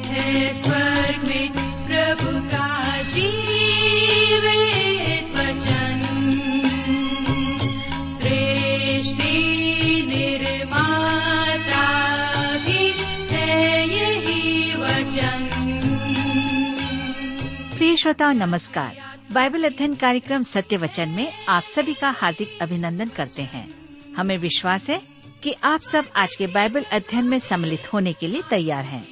है स्वर्ग में प्रभु का जीवित वचन। सृष्टि निर्माता भी है यही वचन। प्रिय नमस्कार। बाइबल अध्ययन कार्यक्रम सत्य वचन में आप सभी का हार्दिक अभिनंदन करते हैं। हमें विश्वास है कि आप सब आज के बाइबल अध्ययन में सम्मिलित होने के लिए तैयार हैं।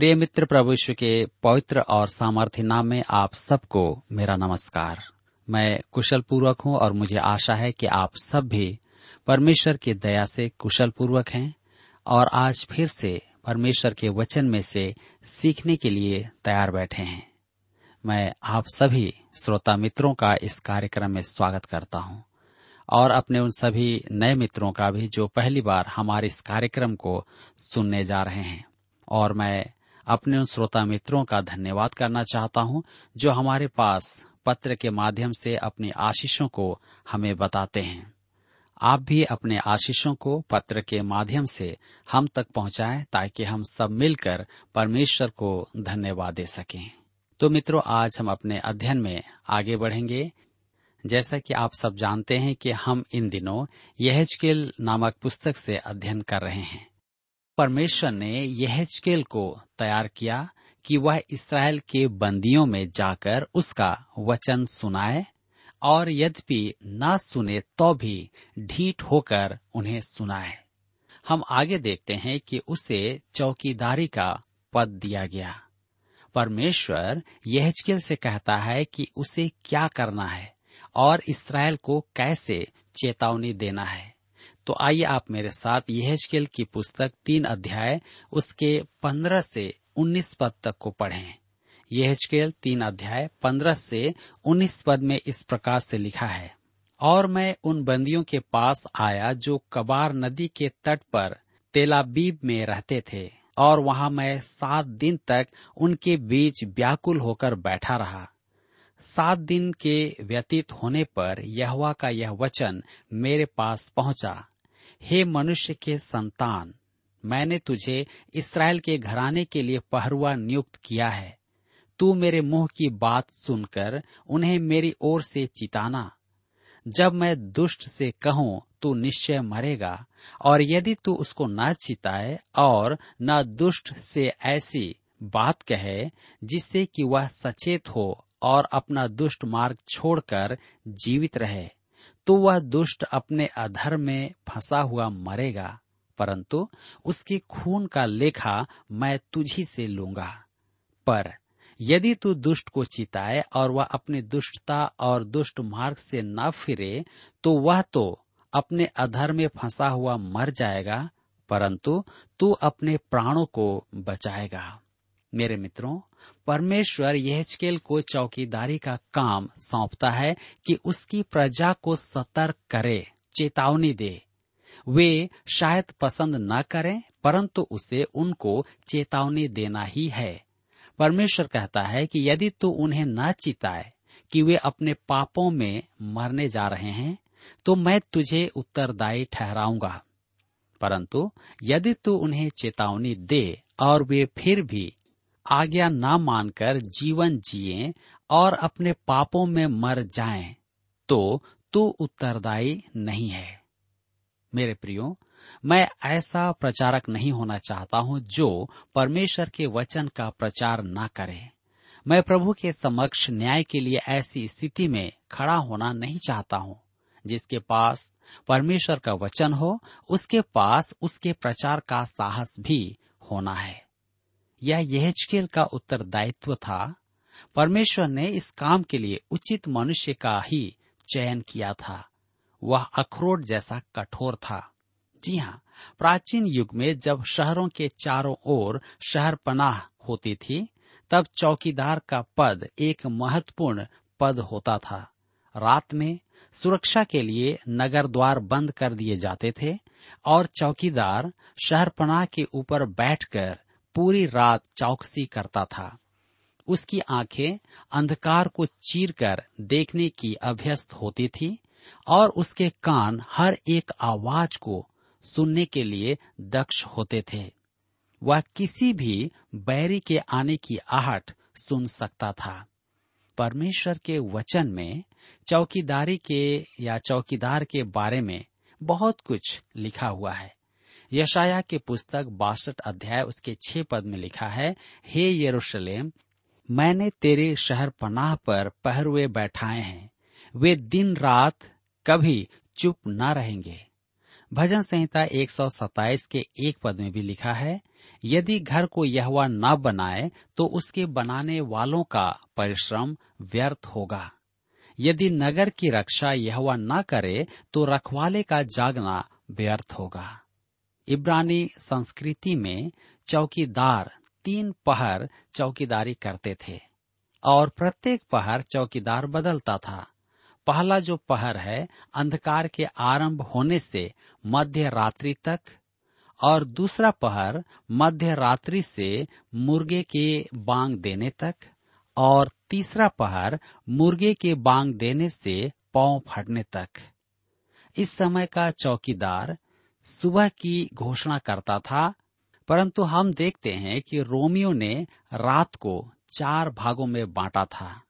प्रिय मित्र, प्रभु यीशु के पवित्र और सामर्थ्य नाम में आप सबको मेरा नमस्कार। मैं कुशल पूर्वक हूँ और मुझे आशा है कि आप सब भी परमेश्वर की दया से कुशल पूर्वक हैं और आज फिर से परमेश्वर के वचन में से सीखने के लिए तैयार बैठे हैं। मैं आप सभी श्रोता मित्रों का इस कार्यक्रम में स्वागत करता हूँ और अपने उन सभी नए मित्रों का भी जो पहली बार हमारे इस कार्यक्रम को सुनने जा रहे हैं। और मैं अपने उन श्रोता मित्रों का धन्यवाद करना चाहता हूँ, जो हमारे पास पत्र के माध्यम से अपनी आशीषों को हमें बताते हैं। आप भी अपने आशीषों को पत्र के माध्यम से हम तक पहुंचाएँ, ताकि हम सब मिलकर परमेश्वर को धन्यवाद दे सकें। तो मित्रों, आज हम अपने अध्ययन में आगे बढ़ेंगे। जैसा कि आप सब जानते हैं कि हम इन दिनों यहजकेल नामक पुस्तक से अध्ययन कर रहे हैं। परमेश्वर ने यहजकेल को तैयार किया कि वह इसराइल के बंदियों में जाकर उसका वचन सुनाए और यद्यपि न सुने तो भी ढीठ होकर उन्हें सुनाए। हम आगे देखते हैं कि उसे चौकीदारी का पद दिया गया। परमेश्वर यहजकेल से कहता है कि उसे क्या करना है और इसराइल को कैसे चेतावनी देना है। तो आइए आप मेरे साथ यहजकेल की पुस्तक तीन अध्याय, उसके पंद्रह से उन्नीस पद तक को पढ़ें। यहजकेल तीन अध्याय, पंद्रह से उन्नीस पद में इस प्रकार से लिखा है, और मैं उन बंदियों के पास आया जो कबार नदी के तट पर तेलाबीब में रहते थे, और वहाँ मैं सात दिन तक उनके बीच व्याकुल होकर बैठा रहा। सात दिन के व्यतीत होने पर यहवा का यह वचन मेरे पास पहुँचा। हे मनुष्य के संतान, मैंने तुझे इसराइल के घराने के लिए पहरुआ नियुक्त किया है। तू मेरे मुँह की बात सुनकर उन्हें मेरी ओर से चिताना। जब मैं दुष्ट से कहूँ, तू निश्चय मरेगा, और यदि तू उसको न चिताए और न दुष्ट से ऐसी बात कहे, जिससे कि वह सचेत हो और अपना दुष्ट मार्ग छोड़कर जीवित रहे। तो वह दुष्ट अपने अधर्म में फंसा हुआ मरेगा, परंतु उसके खून का लेखा मैं तुझी से लूँगा। पर यदि तू दुष्ट को चिताए और वह अपनी दुष्टता और दुष्ट मार्ग से न फिरे तो वह तो अपने अधर में फंसा हुआ मर जाएगा, परंतु तू अपने प्राणों को बचाएगा। मेरे मित्रों, परमेश्वर यहजकेल को चौकीदारी का काम सौंपता है कि उसकी प्रजा को सतर्क करे, चेतावनी दे। वे शायद पसंद न करें, परंतु उसे उनको चेतावनी देना ही है। परमेश्वर कहता है कि यदि तू उन्हें न चिताए कि वे अपने पापों में मरने जा रहे हैं तो मैं तुझे उत्तरदायी ठहराऊँगा। परंतु यदि तू उन्हें चेतावनी दे और वे फिर भी आज्ञा न मानकर जीवन जिए और अपने पापों में मर जाएँ, तो तू उत्तरदायी नहीं है। मेरे प्रियो मैं ऐसा प्रचारक नहीं होना चाहता हूँ जो परमेश्वर के वचन का प्रचार ना करे। मैं प्रभु के समक्ष न्याय के लिए ऐसी स्थिति में खड़ा होना नहीं चाहता हूँ जिसके पास परमेश्वर का वचन हो उसके पास उसके प्रचार का साहस भी होना है। यह यहजकेल का उत्तरदायित्व था, परमेश्वर ने इस काम के लिए उचित मनुष्य का ही चयन किया था। वह अखरोट जैसा कठोर था। जी हाँ प्राचीन युग में जब शहरों के चारों ओर शहर पनाह होती थी, तब चौकीदार का पद एक महत्वपूर्ण पद होता था। रात में सुरक्षा के लिए नगर द्वार बंद कर दिए जाते थे और चौकीदार शहरपनाह के ऊपर बैठकर पूरी रात चौकसी करता था। उसकी आँखें अंधकार को चीरकर देखने की अभ्यस्त होती थी और उसके कान हर एक आवाज़ को सुनने के लिए दक्ष होते थे। वह किसी भी बैरी के आने की आहट सुन सकता था। परमेश्वर के वचन में, चौकीदारी के या चौकीदार के बारे में बहुत कुछ लिखा हुआ है। यशाया के पुस्तक बासठ अध्याय, उसके छह पद में लिखा है, हे यरूशलेम, मैंने तेरे शहर पनाह पर पहरुए बैठाए हैं। वे दिन रात कभी चुप न रहेंगे। भजन संहिता 127 के एक पद में भी लिखा है, यदि घर को यहवा न बनाए तो उसके बनाने वालों का परिश्रम व्यर्थ होगा। यदि नगर की रक्षा यहवा न करे तो रखवाले का जागना व्यर्थ होगा। इब्रानी संस्कृति में चौकीदार तीन पहर चौकीदारी करते थे और प्रत्येक पहर चौकीदार बदलता था। पहला जो पहर है, अंधकार के आरंभ होने से मध्य रात्रि तक और दूसरा पहर मध्य रात्रि से मुर्गे के बांग देने तक और तीसरा पहर मुर्गे के बांग देने से पाँव फटने तक। इस समय का चौकीदार सुबह की घोषणा करता था, परंतु हम देखते हैं कि रोमियो ने रात को चार भागों में बांटा था।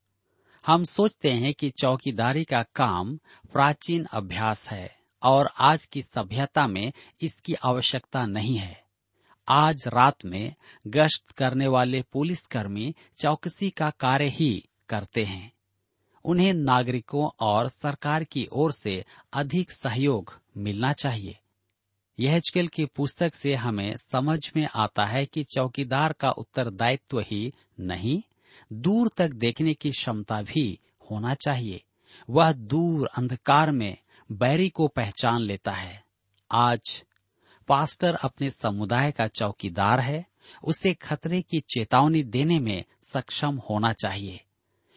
हम सोचते हैं कि चौकीदारी का काम प्राचीन अभ्यास है और आज की सभ्यता में इसकी आवश्यकता नहीं है। आज रात में गश्त करने वाले पुलिसकर्मी चौकसी का कार्य ही करते हैं। उन्हें नागरिकों और सरकार की ओर से अधिक सहयोग मिलना चाहिए। यह की पुस्तक से हमें समझ में आता है कि चौकीदार का उत्तरदायित्व ही नहीं, दूर तक देखने की क्षमता भी होना चाहिए। वह दूर अंधकार में बैरी को पहचान लेता है। आज पास्टर अपने समुदाय का चौकीदार है, उसे खतरे की चेतावनी देने में सक्षम होना चाहिए।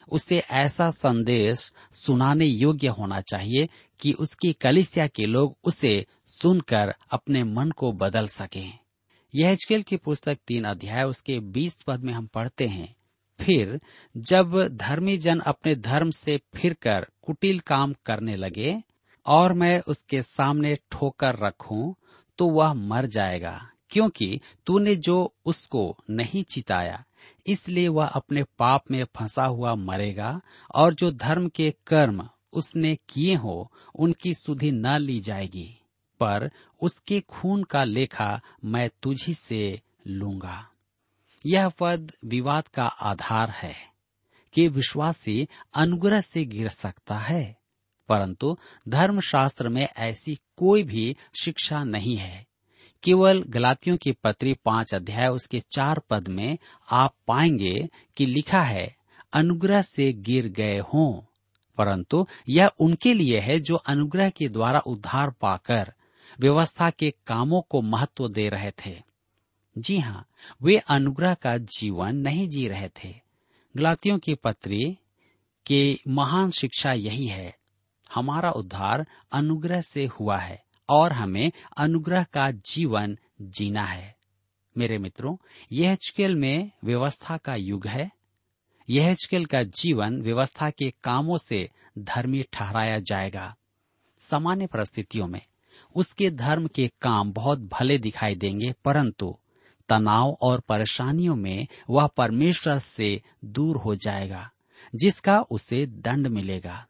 उसे ऐसा संदेश सुनाने योग्य होना चाहिए कि उसकी कलिसिया के लोग उसे सुनकर अपने मन को बदल सकें। यह की पुस्तक तीन अध्याय, उसके बीस पद में हम पढ़ते हैं। फिर, जब धर्मी जन अपने धर्म से फिरकर कुटिल काम करने लगे और मैं उसके सामने ठोकर रखूँ तो वह मर जाएगा, क्योंकि तूने जो उसको नहीं चिताया। इसलिए वह अपने पाप में फंसा हुआ मरेगा, और जो धर्म के कर्म उसने किए हो, उनकी सुधि न ली जाएगी, पर उसके खून का लेखा मैं तुझी से लूँगा। यह पद विवाद का आधार है, कि विश्वासी अनुग्रह से गिर सकता है, परंतु धर्मशास्त्र में ऐसी कोई भी शिक्षा नहीं है। केवल गलातियों की पत्री पाँच अध्याय, उसके चार पद में आप पाएँगे कि लिखा है, अनुग्रह से गिर गए हों। परंतु यह उनके लिए है जो अनुग्रह के द्वारा उद्धार पाकर व्यवस्था के कामों को महत्व दे रहे थे। जी हाँ वे अनुग्रह का जीवन नहीं जी रहे थे। गलातियों की पत्री के महान शिक्षा यही है, हमारा उद्धार अनुग्रह से हुआ है। और हमें अनुग्रह का जीवन जीना है। मेरे मित्रों यह में व्यवस्था का युग है। यह का जीवन व्यवस्था के कामों से धर्मी ठहराया जाएगा। सामान्य परिस्थितियों में उसके धर्म के काम बहुत भले दिखाई देंगे, परंतु तनाव और परेशानियों में वह परमेश्वर से दूर हो जाएगा, जिसका उसे दंड मिलेगा।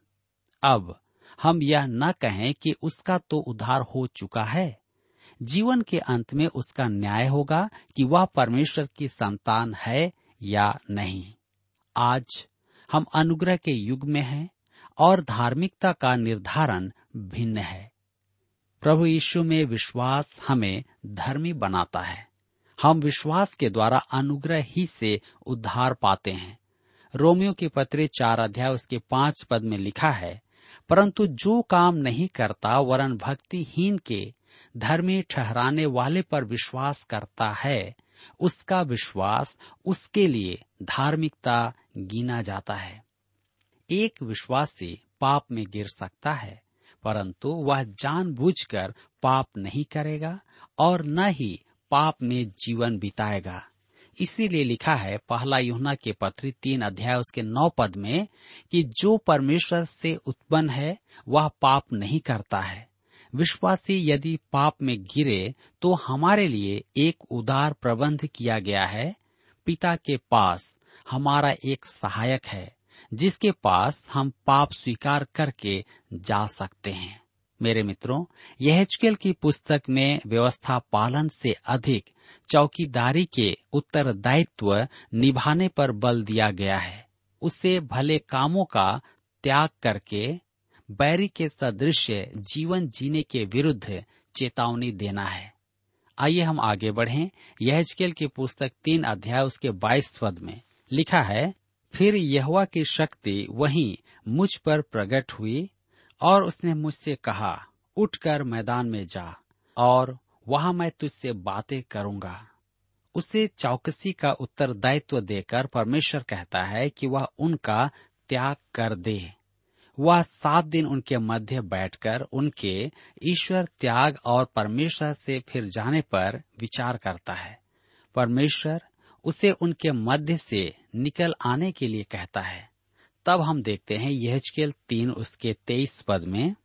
अब हम यह न कहें कि उसका तो उद्धार हो चुका है। जीवन के अंत में उसका न्याय होगा कि वह परमेश्वर की संतान है या नहीं। आज हम अनुग्रह के युग में हैं और धार्मिकता का निर्धारण भिन्न है। प्रभु यीशु में विश्वास हमें धर्मी बनाता है। हम विश्वास के द्वारा अनुग्रह ही से उद्धार पाते हैं। रोमियो के पत्र चार अध्याय उसके पाँच पद में लिखा है परंतु जो काम नहीं करता वरन भक्तिहीन के धर्मी ठहराने वाले पर विश्वास करता है, उसका विश्वास उसके लिए धार्मिकता गिना जाता है। एक विश्वासी पाप में गिर सकता है, परंतु वह जानबूझकर पाप नहीं करेगा और न ही पाप में जीवन बिताएगा। इसीलिए लिखा है, पहला युहना के पत्री तीन अध्याय उसके नौ पद में, कि जो परमेश्वर से उत्पन्न है, वह पाप नहीं करता है। विश्वासी यदि पाप में गिरे तो हमारे लिए एक उदार प्रबंध किया गया है। पिता के पास हमारा एक सहायक है, जिसके पास हम पाप स्वीकार करके जा सकते हैं। मेरे मित्रों यह की पुस्तक में व्यवस्था पालन से अधिक चौकीदारी के उत्तरदायित्व निभाने पर बल दिया गया है। उसे भले कामों का त्याग करके, बैरी के सदृश जीवन जीने के विरुद्ध चेतावनी देना है। आइए हम आगे बढ़ें। यहजकेल की पुस्तक तीन अध्याय उसके बाईस पद में लिखा है, फिर यहवा की शक्ति वहीं मुझ पर प्रकट हुई और उसने मुझसे कहा, उठकर मैदान में जा और वहाँ मैं तुझसे बातें करूँगा। उसे चौकसी का उत्तरदायित्व देकर परमेश्वर कहता है कि वह उनका त्याग कर दे। वह सात दिन उनके मध्य बैठकर उनके ईश्वर त्याग और परमेश्वर से फिर जाने पर विचार करता है। परमेश्वर उसे उनके मध्य से निकल आने के लिए कहता है। तब हम देखते हैं यह तीन उसके तेईस पद में,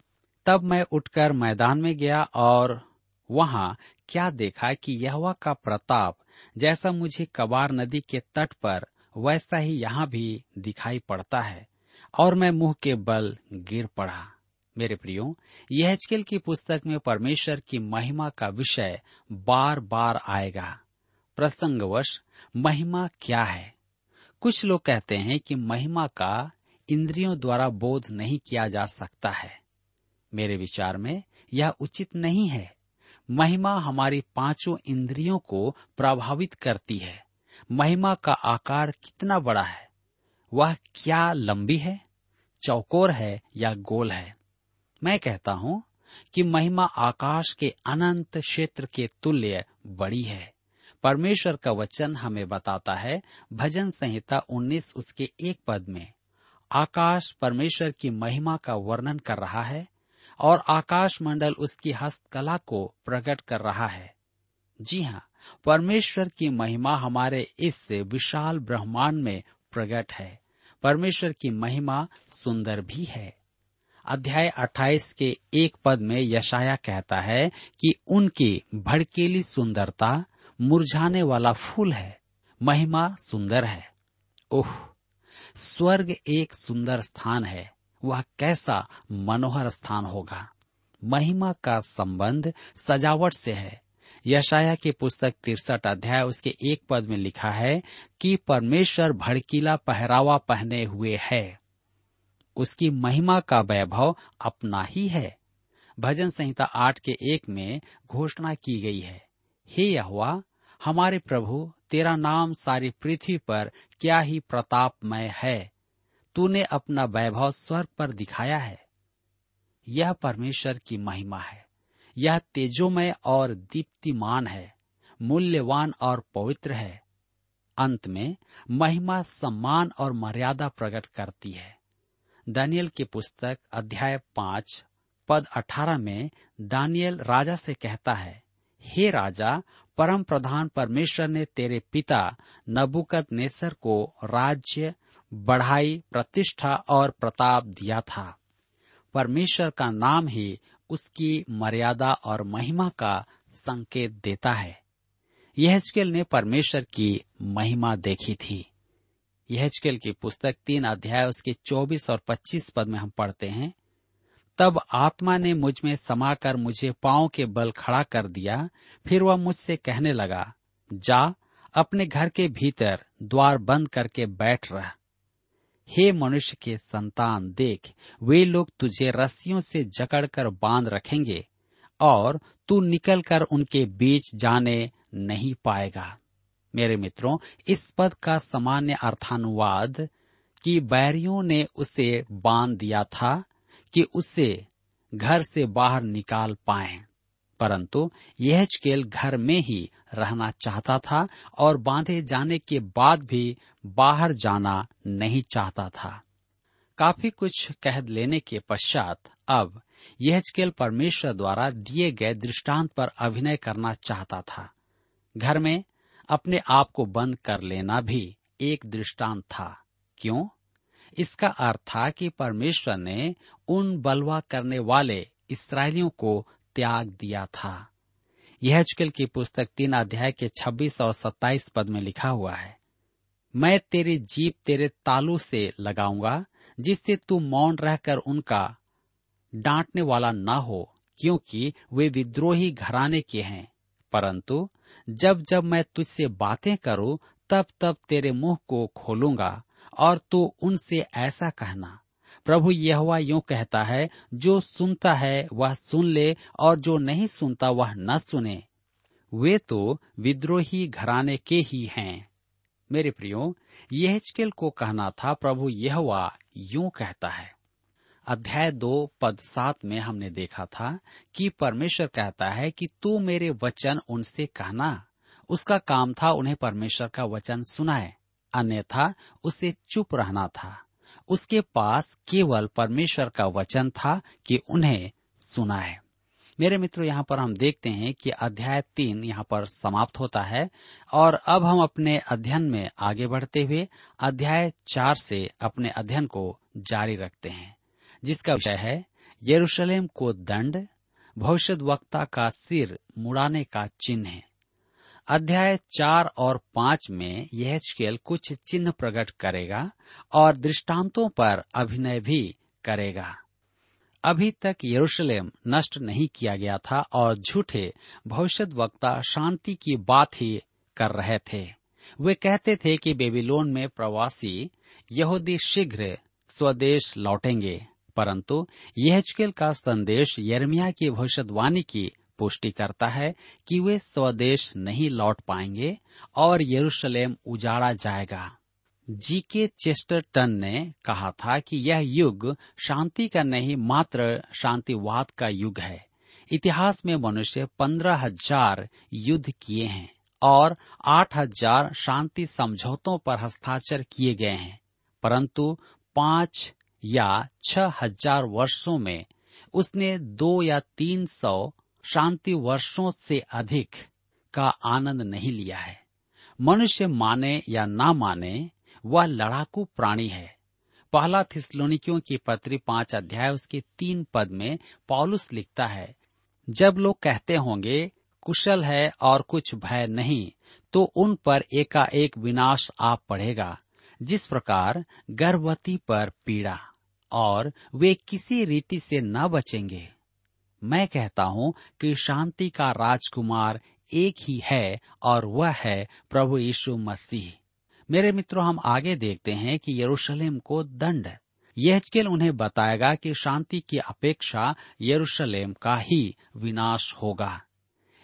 तब मैं उठकर मैदान में गया और वहाँ क्या देखा कि यहवा का प्रताप जैसा मुझे कबार नदी के तट पर वैसा ही यहाँ भी दिखाई पड़ता है और मैं मुँह के बल गिर पड़ा। मेरे प्रियो यह की पुस्तक में परमेश्वर की महिमा का विषय बार बार आएगा। प्रसंगवश, महिमा क्या है? कुछ लोग कहते हैं कि महिमा का इंद्रियों द्वारा बोध नहीं किया जा सकता है। मेरे विचार में यह उचित नहीं है। महिमा हमारी पाँचों इंद्रियों को प्रभावित करती है। महिमा का आकार कितना बड़ा है। वह क्या लंबी है, चौकोर है या गोल है? मैं कहता हूँ कि महिमा आकाश के अनंत क्षेत्र के तुल्य बड़ी है। परमेश्वर का वचन हमें बताता है, भजन संहिता 19 उसके एक पद में। आकाश परमेश्वर की महिमा का वर्णन कर रहा है और आकाश मंडल उसकी हस्तकला को प्रकट कर रहा है। जी हाँ परमेश्वर की महिमा हमारे इस विशाल ब्रह्मांड में प्रकट है। परमेश्वर की महिमा सुंदर भी है। अध्याय 28 के एक पद में यशाया कहता है कि उनकी भड़केली सुंदरता मुरझाने वाला फूल है, महिमा सुंदर है। ओह, स्वर्ग एक सुंदर स्थान है, वह कैसा मनोहर स्थान होगा। महिमा का संबंध सजावट से है। यशाया की पुस्तक तिरसठ अध्याय, उसके एक पद में लिखा है कि परमेश्वर भड़कीला पहरावा पहने हुए है। उसकी महिमा का वैभव अपना ही है। भजन संहिता आठ के एक में घोषणा की गई है, हे यहुआ हमारे प्रभु, तेरा नाम सारी पृथ्वी पर क्या ही प्रतापमय है? तूने अपना वैभव स्वर्ग पर दिखाया है। यह परमेश्वर की महिमा है। यह तेजोमय और दीप्तिमान है। मूल्यवान और पवित्र है। अंत में महिमा सम्मान और मर्यादा प्रकट करती है। दानियल की पुस्तक अध्याय पाँच, पद अठारह में दानियल राजा से कहता है, हे राजा परम प्रधान परमेश्वर ने तेरे पिता नबुकत नेसर को राज्य, बढ़ाई, प्रतिष्ठा और प्रताप दिया था। परमेश्वर का नाम ही उसकी मर्यादा और महिमा का संकेत देता है। यहजकेल ने परमेश्वर की महिमा देखी थी। यहजकेल की पुस्तक तीन अध्याय, उसके चौबीस और पच्चीस पद में हम पढ़ते हैं। तब आत्मा ने मुझमें समाकर मुझे पाँव के बल खड़ा कर दिया। फिर वह मुझसे कहने लगा, जा, अपने घर के भीतर द्वार बंद करके बैठ रह। हे मनुष्य के संतान, देख, वे लोग तुझे रस्सियों से जकड़कर बाँध रखेंगे और तू निकलकर उनके बीच जाने नहीं पाएगा। मेरे मित्रों, इस पद का सामान्य अर्थानुवाद कि बैरियों ने उसे बाँध दिया था। कि उसे घर से बाहर निकाल पाए। परंतु यह चकेल घर में ही रहना चाहता था और बांधे जाने के बाद भी बाहर जाना नहीं चाहता था। काफ़ी कुछ कह लेने के पश्चात अब यह परमेश्वर द्वारा दिए गए दृष्टांत पर अभिनय करना चाहता था। घर में अपने आप को बंद कर लेना भी एक दृष्टांत था। क्यों? इसका अर्थ था कि परमेश्वर ने उन बलवा करने वाले इसराइलियों को त्याग दिया था। यह की पुस्तक तीन अध्याय के 26 और 27 पद में लिखा हुआ है, मैं तेरी जीप तेरे तालू से लगाऊँगा, जिससे तू मौन रहकर उनका डांटने वाला न हो, क्योंकि वे विद्रोही घराने के हैं। परंतु जब जब मैं तुझसे बातें करूँ, तब तब तेरे मुँह को खोलूँगा और तू उनसे ऐसा कहना। प्रभु यह यूँ कहता है, जो सुनता है, वह सुन ले, और जो नहीं सुनता, वह न सुने। वे तो विद्रोही घराने के ही हैं। मेरे प्रियो यह को कहना था, प्रभु यह यूँ कहता है। अध्याय दो, पद सात में हमने देखा था कि परमेश्वर कहता है कि, तू मेरे वचन उनसे कहना। उसका काम था उन्हें परमेश्वर का वचन सुनाए। अन्यथा उसे चुप रहना था। उसके पास केवल परमेश्वर का वचन था कि उन्हें सुनाए। मेरे मित्रों, यहाँ पर हम देखते हैं कि अध्याय तीन यहाँ पर समाप्त होता है और अब हम अपने अध्ययन में आगे बढ़ते हुए अध्याय चार से अपने अध्ययन को जारी रखते हैं, जिसका विषय है यरूशलेम को दंड भविष्य वक्ता का सिर मुड़ाने का चिन्ह। है अध्याय चार और पाँच में यह स्केल कुछ चिन्ह प्रकट करेगा और दृष्टांतों पर अभिनय भी करेगा। अभी तक यरूशलेम नष्ट नहीं किया गया था और झूठे भविष्य वक्ता शांति की बात ही कर रहे थे। वे कहते थे कि बेबीलोन में प्रवासी यहूदी शीघ्र स्वदेश लौटेंगे, परंतु यहचकेल का संदेश यरमिया की भविष्यवाणी की पुष्टि करता है कि वे स्वदेश नहीं लौट पाएँगे और यरूशलेम उजाड़ा जाएगा। जी के चेस्टरटन ने कहा था कि यह युग शांति का नहीं, मात्र शांतिवाद का युग है। इतिहास में मनुष्य पंद्रह हज़ार युद्ध किए हैं और आठ हज़ार शांति समझौतों पर हस्ताक्षर किए गए हैं, परंतु पाँच या छह हज़ार वर्षों में उसने दो या तीन सौ शांति वर्षों से अधिक का आनंद नहीं लिया है। मनुष्य माने या ना माने, वह लड़ाकू प्राणी है। पहला थिस्लोनिकियों की पत्री पाँच अध्याय उसके तीन पद में पॉलुस लिखता है, जब लोग कहते होंगे, कुशल है और कुछ भय नहीं तो उन पर एकाएक विनाश आप पड़ेगा, जिस प्रकार गर्भवती पर पीड़ा, और वे किसी रीति से न बचेंगे। मैं कहता हूँ कि शांति का राजकुमार एक ही है और वह है प्रभु यीशु मसीह। मेरे मित्रों, हम आगे देखते हैं कि यरूशलेम को दंड। यह उन्हें बताएगा कि शांति की अपेक्षा यरूशलेम का ही विनाश होगा।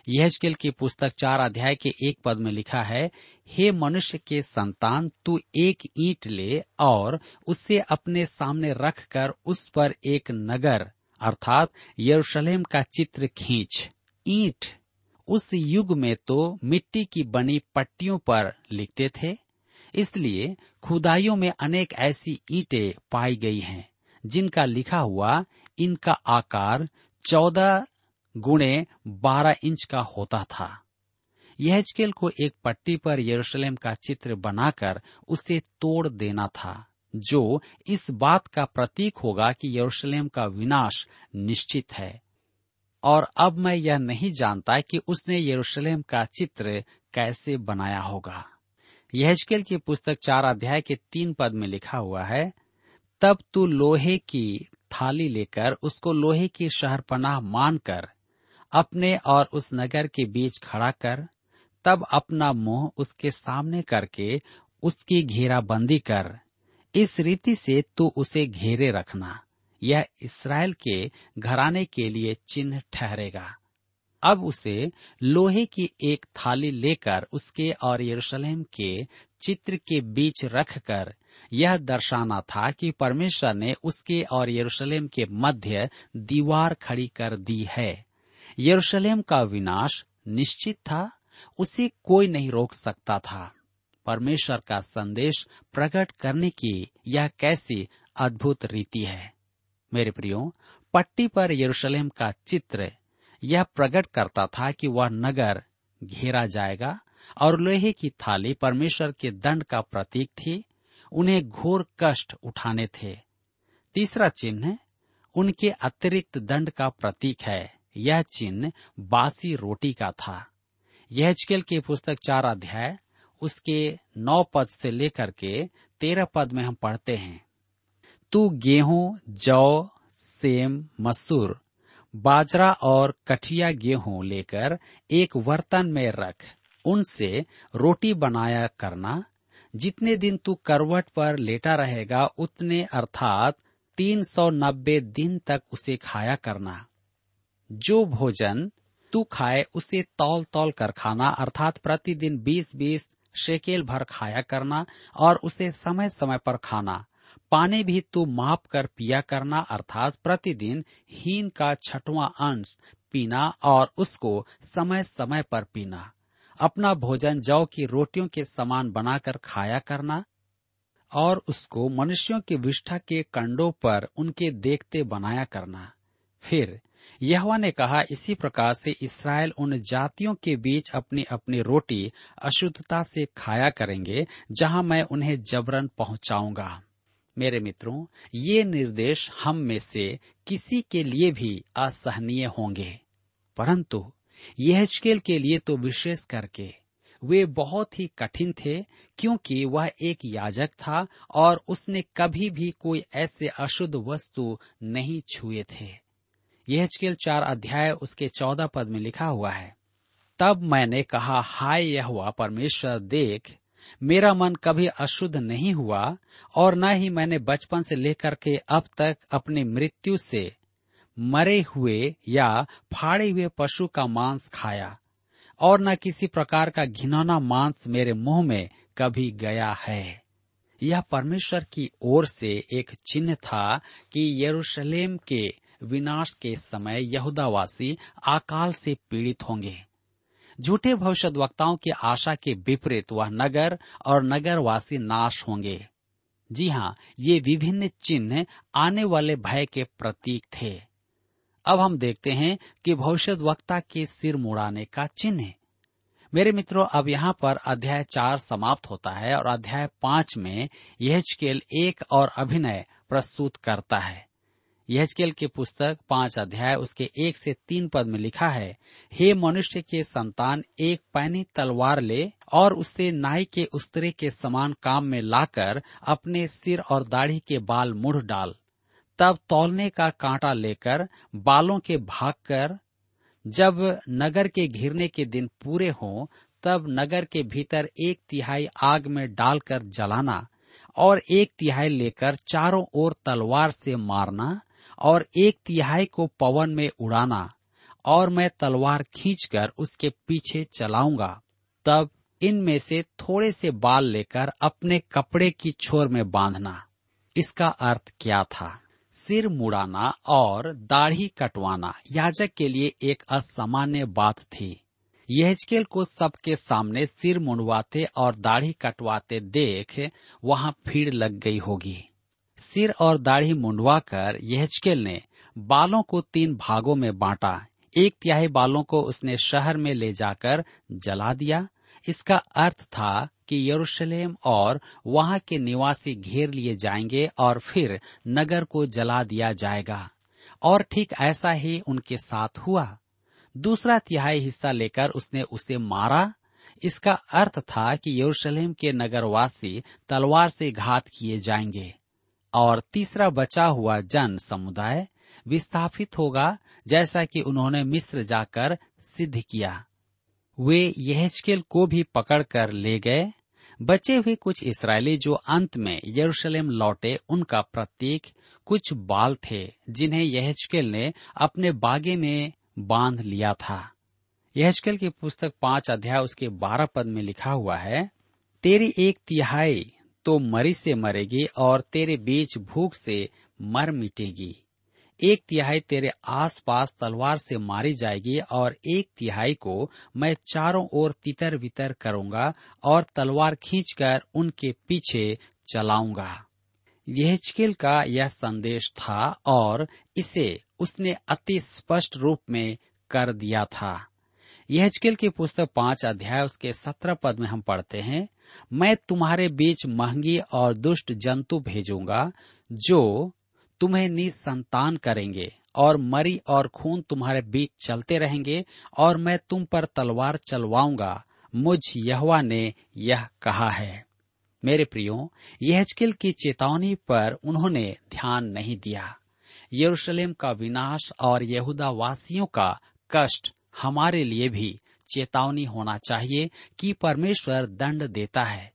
यहजकेल की पुस्तक चार अध्याय के एक पद में लिखा है, हे मनुष्य के संतान, तू एक ईंट ले और उसे अपने सामने रखकर उस पर एक नगर अर्थात यरूशलेम का चित्र खींच। ईंट। उस युग में तो मिट्टी की बनी पट्टियों पर लिखते थे, इसलिए खुदाइयों में अनेक ऐसी ईंटें पाई गई हैं, जिनका लिखा हुआ, इनका आकार चौदह गुणे बारह इंच का होता था। यहजकेल को एक पट्टी पर यरूशलेम का चित्र बनाकर उसे तोड़ देना था। जो इस बात का प्रतीक होगा कि यरूशलेम का विनाश निश्चित है। और अब मैं यह नहीं जानता कि उसने यरूशलेम का चित्र कैसे बनाया होगा। यहजकेल की पुस्तक चार अध्याय के तीन पद में लिखा हुआ है, तब तू लोहे की थाली लेकर उसको लोहे की शहरपनाह मानकर अपने और उस नगर के बीच खड़ा कर, तब अपना मुँह उसके सामने करके उसकी घेराबंदी कर। इस रीति से तू उसे घेरे रखना। यह इसराइल के घराने के लिए चिन्ह ठहरेगा। अब उसे लोहे की एक थाली लेकर उसके और यरूशलेम के चित्र के बीच रखकर यह दर्शाना था कि परमेश्वर ने उसके और यरूशलेम के मध्य दीवार खड़ी कर दी है। यरूशलेम का विनाश निश्चित था, उसे कोई नहीं रोक सकता था। परमेश्वर का संदेश प्रकट करने की यह कैसी अद्भुत रीति है। मेरे प्रियो, पट्टी पर यरूशलेम का चित्र यह प्रकट करता था कि वह नगर घेरा जाएगा और लोहे की थाली परमेश्वर के दंड का प्रतीक थी, उन्हें घोर कष्ट उठाने थे। तीसरा चिन्ह उनके अतिरिक्त दंड का प्रतीक है, यह चिन्ह बासी रोटी का था। यह के पुस्तक चार अध्याय उसके नौ पद से लेकर के तेरह पद में हम पढ़ते हैं। तू गेहूँ, जौ, सेम, मसूर, बाजरा और कठिया गेहूँ लेकर एक बर्तन में रख, उनसे रोटी बनाया करना। जितने दिन तू करवट पर लेटा रहेगा, उतने अर्थात तीन सौ नब्बे दिन तक उसे खाया करना। जो भोजन तू खाए, उसे तौल तौल कर खाना, अर्थात प्रतिदिन बीस बीस शेकेल भर खाया करना और उसे समय समय पर खाना। पानी भी तू माप कर पिया करना, अर्थात प्रतिदिन हीन का छठवां अंश पीना और उसको समय समय पर पीना। अपना भोजन जौ की रोटियों के समान बनाकर खाया करना और उसको मनुष्यों की विष्ठा के कंडों पर उनके देखते बनाया करना। फिर यहवा ने कहा, इसी प्रकार से इसराइल उन जातियों के बीच अपनी अपनी रोटी अशुद्धता से खाया करेंगे, जहाँ मैं उन्हें जबरन पहुंचाऊँगा। मेरे मित्रों, ये निर्देश हम में से किसी के लिए भी असहनीय होंगे। परंतु यहल के लिए तो विशेष करके, वे बहुत ही कठिन थे, क्योंकि वह एक याजक था और उसने कभी भी कोई ऐसे अशुद्ध वस्तु नहीं छुए थे। यह चार अध्याय उसके चौदह पद में लिखा हुआ है। तब मैंने कहा, हाय यह हुआ परमेश्वर, देख, मेरा मन कभी अशुद्ध नहीं हुआ, और न ही मैंने बचपन से लेकर के अब तक अपनी मृत्यु से मरे हुए या फाड़े हुए पशु का मांस खाया, और न किसी प्रकार का घिनौना मांस मेरे मुँह में कभी गया है। यह परमेश्वर की ओर से एक चिन्ह था कि यरूशलेम के विनाश के समय यहूदावासी अकाल से पीड़ित होंगे। झूठे भविष्य वक्ताओं की आशा के विपरीत वह नगर और नगरवासी नाश होंगे। जी हाँ ये विभिन्न चिन्ह आने वाले भय के प्रतीक थे। अब हम देखते हैं कि भविष्य वक्ता के सिर मुड़ाने का चिन्ह। मेरे मित्रों, अब यहाँ पर अध्याय चार समाप्त होता है और अध्याय पाँच में यह एक और अभिनय प्रस्तुत करता है। यहल की पुस्तक पाँच अध्याय उसके एक से तीन पद में लिखा है, हे मनुष्य के संतान, एक पैनी तलवार ले और उसे नाई के उस्तरे के समान काम में लाकर अपने सिर और दाढ़ी के बाल मुड़ डाल। तब तौलने का कांटा लेकर बालों के भाग कर, जब नगर के घिरने के दिन पूरे हों, तब नगर के भीतर एक तिहाई आग में डालकर जलाना और एक तिहाई लेकर चारों ओर तलवार से मारना और एक तिहाई को पवन में उड़ाना और मैं तलवार खींचकर उसके पीछे चलाऊँगा। तब इनमें से थोड़े से बाल लेकर अपने कपड़े की छोर में बांधना। इसका अर्थ क्या था? सिर मुड़ाना और दाढ़ी कटवाना याजक के लिए एक असामान्य बात थी। यहजकेल को सबके सामने सिर मुंडवाते और दाढ़ी कटवाते देख वहाँ भीड़ लग गई होगी। सिर और दाढ़ी मुंडवा कर यहजकेल ने बालों को तीन भागों में बांटा। एक तिहाई बालों को उसने शहर में ले जाकर जला दिया। इसका अर्थ था कि यरूशलेम और वहाँ के निवासी घेर लिए जाएँगे और फिर नगर को जला दिया जाएगा। और ठीक ऐसा ही उनके साथ हुआ। दूसरा तिहाई हिस्सा लेकर उसने उसे मारा। इसका अर्थ था कि यरूशलेम के नगरवासी तलवार से घात किए जाएँगे। और तीसरा बचा हुआ जन समुदाय विस्थापित होगा, जैसा कि उन्होंने मिस्र जाकर सिद्ध किया। वे यहजकेल को भी पकड़कर ले गए। बचे हुए कुछ इसराइली जो अंत में यरूशलेम लौटे, उनका प्रतीक कुछ बाल थे, जिन्हें यहजकेल ने अपने बागे में बाँध लिया था। यहजकेल की पुस्तक पाँच अध्याय उसके बारह पद में लिखा हुआ है, तेरी एक तिहाई तो मरी से मरेगी और तेरे बीच भूख से मर मिटेगी। एक तिहाई तेरे आसपास तलवार से मारी जाएगी और एक तिहाई को मैं चारों ओर तितर बितर करूँगा और तलवार खींचकर उनके पीछे चलाऊँगा। यहजकेल का यह संदेश था और इसे उसने अति स्पष्ट रूप में कर दिया था। यहजकेल की पुस्तक पाँच अध्याय उसके सत्रह पद में हम पढ़ते हैं। मैं तुम्हारे बीच महँगी और दुष्ट जंतु भेजूँगा, जो तुम्हें निसंतान करेंगे, और मरी और खून तुम्हारे बीच चलते रहेंगे, और मैं तुम पर तलवार चलवाऊँगा। मुझ यहवा ने यह कहा है। मेरे प्रियो, यहजकेल की चेतावनी पर उन्होंने ध्यान नहीं दिया। यरूशलेम का विनाश और यहूदा वासियों का कष्ट हमारे लिए भी चेतावनी होना चाहिए कि परमेश्वर दंड देता है।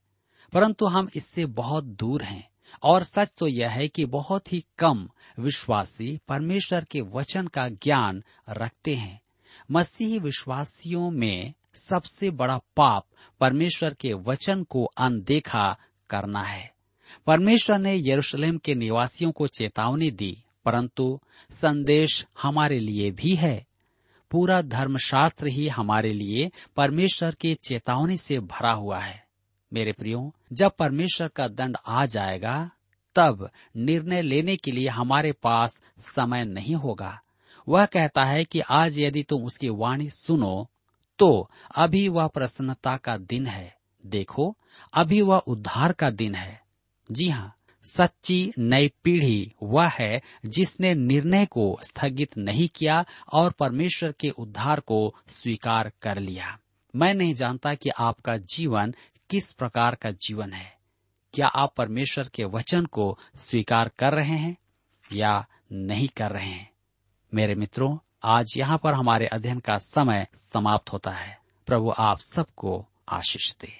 परंतु हम इससे बहुत दूर हैं और सच तो यह है कि बहुत ही कम विश्वासी परमेश्वर के वचन का ज्ञान रखते हैं। मसीही विश्वासियों में सबसे बड़ा पाप परमेश्वर के वचन को अनदेखा करना है। परमेश्वर ने यरूशलेम के निवासियों को चेतावनी दी, परंतु संदेश हमारे लिए भी है। पूरा धर्मशास्त्र ही हमारे लिए परमेश्वर की चेतावनी से भरा हुआ है। मेरे प्रियो, जब परमेश्वर का दंड आ जाएगा, तब निर्णय लेने के लिए हमारे पास समय नहीं होगा। वह कहता है कि आज यदि तुम उसकी वाणी सुनो तो अभी वह प्रसन्नता का दिन है। देखो, अभी वह उद्धार का दिन है। जी हाँ सच्ची नई पीढ़ी वह है जिसने निर्णय को स्थगित नहीं किया और परमेश्वर के उद्धार को स्वीकार कर लिया। मैं नहीं जानता कि आपका जीवन किस प्रकार का जीवन है। क्या आप परमेश्वर के वचन को स्वीकार कर रहे हैं या नहीं कर रहे हैं? मेरे मित्रों, आज यहाँ पर हमारे अध्ययन का समय समाप्त होता है। प्रभु आप सबको आशीष दे।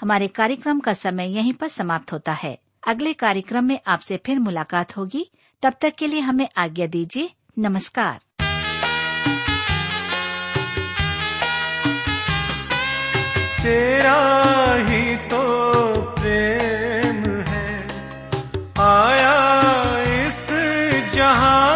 हमारे कार्यक्रम का समय यहीं पर समाप्त होता है। अगले कार्यक्रम में आपसे फिर मुलाकात होगी। तब तक के लिए हमें आज्ञा दीजिए। नमस्कार। तेरा ही तो प्रेम है। आया इस जहान